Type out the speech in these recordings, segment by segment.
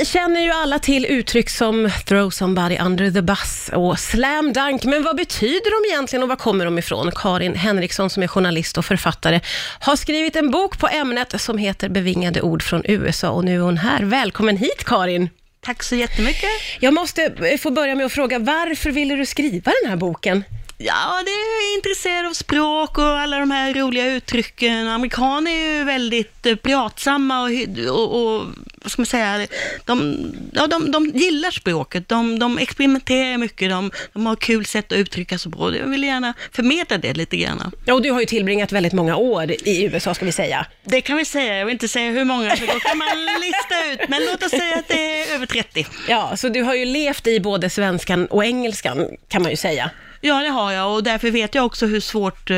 Vi känner ju alla till uttryck som throw somebody under the bus och slam dunk, men vad betyder de egentligen och var kommer de ifrån? Karin Henriksson som är journalist och författare har skrivit en bok på ämnet som heter Bevingade ord från USA och nu är hon här. Välkommen hit Karin! Tack så jättemycket. Jag måste eh, få börja med att fråga, varför ville du skriva den här boken? Ja, det är intresserad av språk och alla de här roliga uttrycken. Amerikaner är ju väldigt eh, pratsamma och, och, och vad ska man säga, de, ja, de, de gillar språket, de, de experimenterar mycket, de, de har kul sätt att uttrycka sig på. Jag vill gärna förmedla det lite grann. Ja, och du har ju tillbringat väldigt många år i USA, ska vi säga. Det kan vi säga, jag vill inte säga hur många, för då kan man lista ut, men låt oss säga att det över 30. Ja, så du har ju levt i både svenskan och engelskan, kan man ju säga. Ja, det har jag och därför vet jag också hur svårt eh,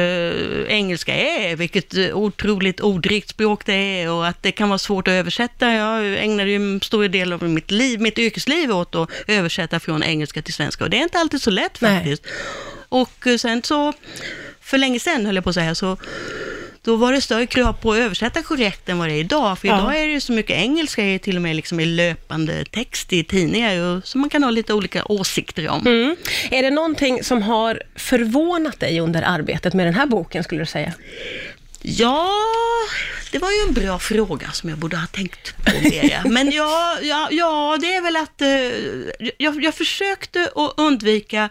engelska är, vilket eh, otroligt ordrikt språk det är och att det kan vara svårt att översätta. Jag ägnade ju en stor del av mitt liv, mitt yrkesliv åt att översätta från engelska till svenska och det är inte alltid så lätt faktiskt. Nej. Och eh, sen så, för länge sedan höll jag på att säga, så då var det större krav på att översätta korrekt än vad det är idag. För ja. idag är det så mycket engelska, till och med liksom i löpande text i tidningar, och, som man kan ha lite olika åsikter om. Mm. Är det någonting som har förvånat dig under arbetet med den här boken, skulle du säga? Ja, det var ju en bra fråga som jag borde ha tänkt på mer. Men ja, ja, ja, det är väl att eh, jag, jag försökte att undvika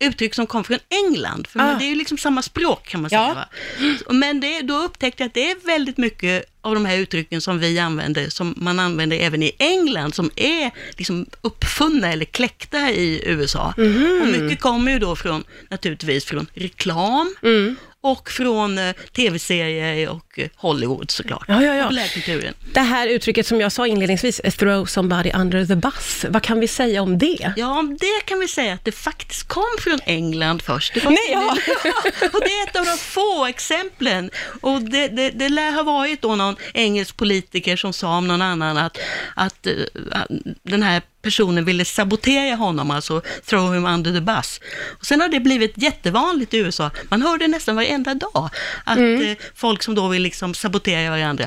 uttryck som kom från England, för ah. det är ju liksom samma språk kan man säga. Ja. Men det, då upptäckte jag att det är väldigt mycket av de här uttrycken som vi använder, som man använder även i England, som är liksom uppfunna eller kläckta i USA. Mm. Och mycket kommer ju då från, naturligtvis från reklam mm och från eh, tv-serier och eh, Hollywood såklart. Ja, ja, ja. Det här uttrycket som jag sa inledningsvis, throw somebody under the bus, vad kan vi säga om det? Ja, om det kan vi säga att det faktiskt kom från England först. Det Nej, ja. och det är ett av de få exemplen. Och det, det, det lär ha varit då någon engelsk politiker som sa om någon annan att, att, att eh, den här personen ville sabotera honom, alltså throw him under the bus. Och sen har det blivit jättevanligt i USA. Man hör det nästan varenda dag, att mm. eh, folk som då vill liksom sabotera varandra,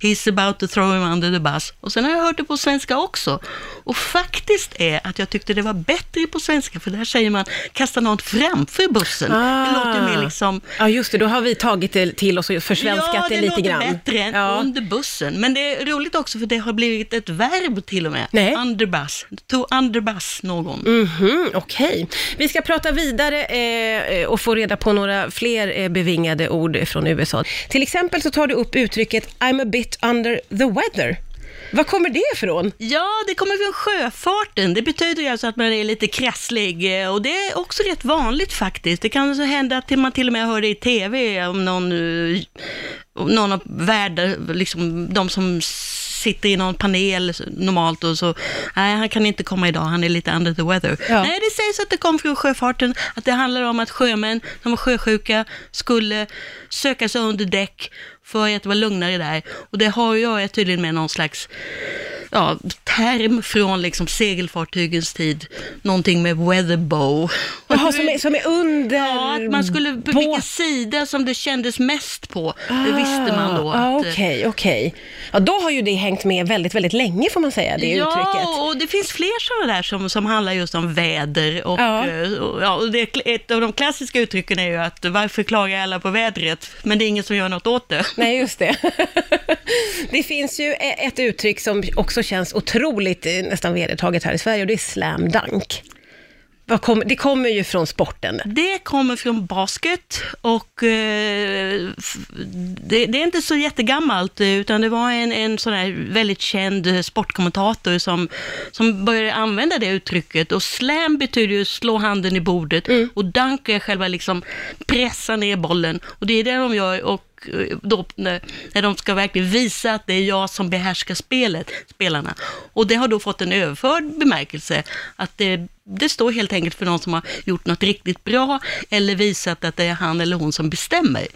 he's about to throw him under the bus. Och sen har jag hört det på svenska också. Och faktiskt är att jag tyckte det var bättre på svenska, för där säger man kasta någon framför bussen. Ah. Det låter mer liksom... Ja, just det, då har vi tagit det till oss och försvenskat ja, det, det lite grann. Ja, det låter bättre än ja. under bussen. Men det är roligt också, för det har blivit ett verb till och med. Nej. Under bus underbass, tog underbass någon. Mm -hmm, Okej. Okay. Vi ska prata vidare eh, och få reda på några fler eh, bevingade ord från USA. Till exempel så tar du upp uttrycket I'm a bit under the weather. Var kommer det ifrån? Ja, det kommer från sjöfarten. Det betyder alltså att man är lite krasslig och det är också rätt vanligt faktiskt. Det kan alltså hända att man till och med hör det i tv om någon, eh, någon av världar, liksom de som sitter i någon panel normalt och så, nej han kan inte komma idag, han är lite under the weather. Ja. Nej, det sägs att det kom från sjöfarten, att det handlar om att sjömän som var sjösjuka skulle söka sig under däck för att det var lugnare där. Och det har jag tydligen med någon slags ja, term från liksom segelfartygens tid, någonting med weatherbow. Jaha, som är, som är under Ja, att man skulle, på vilken sida som det kändes mest på, ah, det visste man då. Ah, okej, okej. Okay, okay. Ja, då har ju det hängt med väldigt, väldigt länge får man säga, det ja, uttrycket. Ja, och det finns fler sådana där som, som handlar just om väder och, ja. Eh, och, ja, och det, ett av de klassiska uttrycken är ju att varför klagar alla på vädret, men det är ingen som gör något åt det. Nej, just det. det finns ju e- ett uttryck som också känns otroligt eh, nästan vedertaget här i Sverige och det är slam dunk. det kommer ju från sporten. Det kommer från basket och eh, det, det, är inte så jättegammalt, utan det var en, en sån här väldigt känd sportkommentator som, som började använda det uttrycket. Och slam betyder ju slå handen i bordet mm. och dunk är själva liksom pressa ner bollen. Och det är det de gör. Och Eh, då, när, när de ska verkligen visa att det är jag som behärskar spelet, spelarna. Och det har då fått en överförd bemärkelse, att det, det står helt enkelt för någon som har gjort något riktigt bra eller visat att det är han eller hon som bestämmer.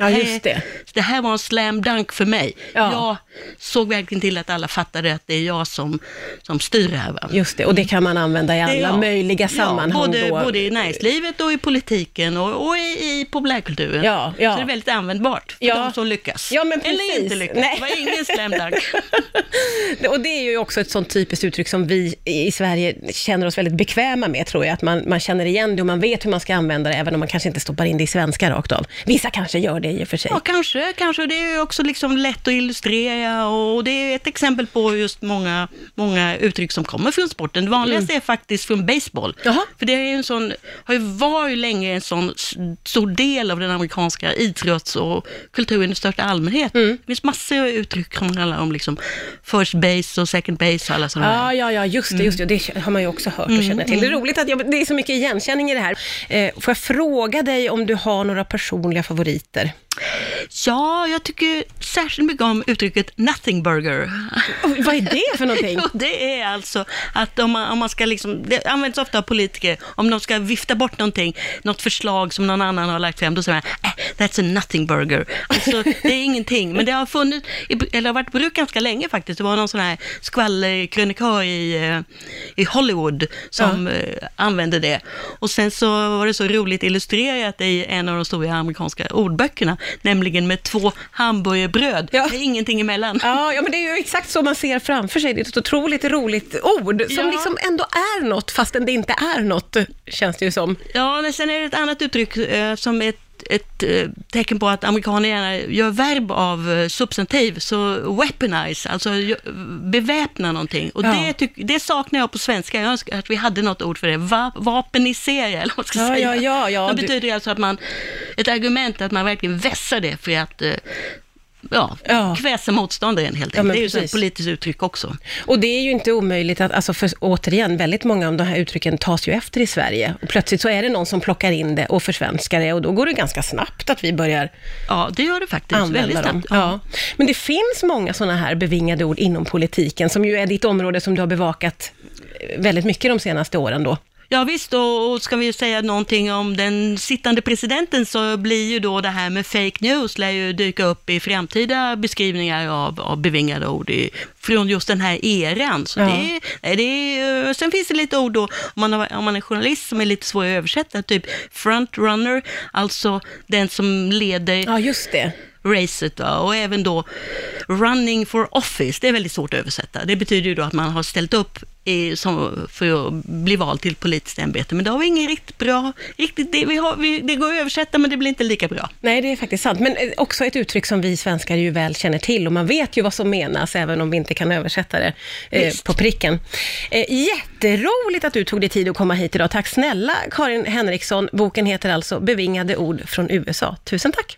Ja, just det. Det här var en slam dunk för mig. Ja. Jag såg verkligen till att alla fattade att det är jag som, som styr här. Va? Just det, och det kan man använda i alla Det jag. möjliga sammanhang ja, både, då. både i näringslivet och i politiken och, och i, i populärkulturen. Ja, ja. Så det är väldigt användbart för Ja. de som lyckas. Ja, men Eller precis. inte lyckas. Nej. Det var ingen slam dunk. Och det är ju också ett sånt typiskt uttryck som vi i Sverige känner oss väldigt bekväma med, tror jag. Att man, man känner igen det och man vet hur man ska använda det, även om man kanske inte stoppar in det i svenska rakt av. Vissa kanske gör det i och för sig. Ja, kanske, kanske. Det är också liksom lätt att illustrera och det är ett exempel på just många, många uttryck som kommer från sporten. Det vanligaste är faktiskt från baseball. Mm. Jaha. För det är en sån, har ju, var ju länge en sån stor del av den amerikanska idrotts och kulturen i största allmänhet. Mm. Det finns massor av uttryck som handlar om liksom first base och second base och alla sådana Ja, ja, ja, just det, just det. Det har man ju också hört och känner till. Det är roligt att jag, det är så mycket igenkänning i det här. Eh, får jag fråga dig om du har några personliga favoriter? Ja, jag tycker särskilt mycket om uttrycket nothing burger. Oh, vad är det för någonting? Jo, det är alltså att om man, om man ska liksom, det används ofta av politiker, om de ska vifta bort någonting, något förslag som någon annan har lagt fram, då säger man, eh, that's a nothing burger. Alltså, det är ingenting, men det har funnits, eller har varit bruk ganska länge faktiskt. Det var någon sån här skvallerkrönikör i, eh, i Hollywood som eh, använde det. Och sen så var det så roligt illustrerat i en av de stora amerikanska ordböckerna, nämligen med två hamburgerbröd. Ja. Det är ingenting emellan. Ja, ja, men det är ju exakt så man ser framför sig. Det är ett otroligt roligt ord som Ja. liksom ändå är något, fastän det inte är något, känns det ju som. Ja, men sen är det ett annat uttryck eh, som är ett, ett eh, tecken på att amerikaner gärna gör verb av eh, substantiv, så weaponize, alltså beväpna någonting. Och Ja. det, tyck, det saknar jag på svenska. Jag önskar att vi hade något ord för det. Va, vapenisera, eller vad man ska Ja, säga. ja, ja, ja, det du- betyder alltså att man, ett argument att man verkligen vässar det för att eh, ja, Ja. kväsa motståndaren helt Ja, enkelt. det är ju ett politiskt uttryck också. Och det är ju inte omöjligt att, alltså för, återigen, väldigt många av de här uttrycken tas ju efter i Sverige. Och plötsligt så är det någon som plockar in det och försvenskar det och då går det ganska snabbt att vi börjar Ja, det gör det faktiskt. Väldigt använda dem. snabbt. Ja. Men det finns många sådana här bevingade ord inom politiken, som ju är ditt område som du har bevakat väldigt mycket de senaste åren då. Ja visst, och, och ska vi säga någonting om den sittande presidenten så blir ju då det här med fake news lär ju dyka upp i framtida beskrivningar av, av bevingade ord i, från just den här eran. Så Ja. det, är- det är, sen finns det lite ord då, om man, har, om man är journalist som är lite svår att översätta, typ frontrunner, alltså den som leder Ja, just det. Racet va? och även då running for office, det är väldigt svårt att översätta. Det betyder ju då att man har ställt upp i, som, för att bli vald till politiskt ämbete, men det har vi ingen riktigt bra, riktigt, det, vi har, vi, det går att översätta men det blir inte lika bra. Nej, det är faktiskt sant. Men eh, också ett uttryck som vi svenskar ju väl känner till och man vet ju vad som menas, även om vi inte kan översätta det eh, på pricken. Eh, jätteroligt att du tog dig tid att komma hit idag. Tack snälla Karin Henriksson. Boken heter alltså Bevingade ord från USA. Tusen tack!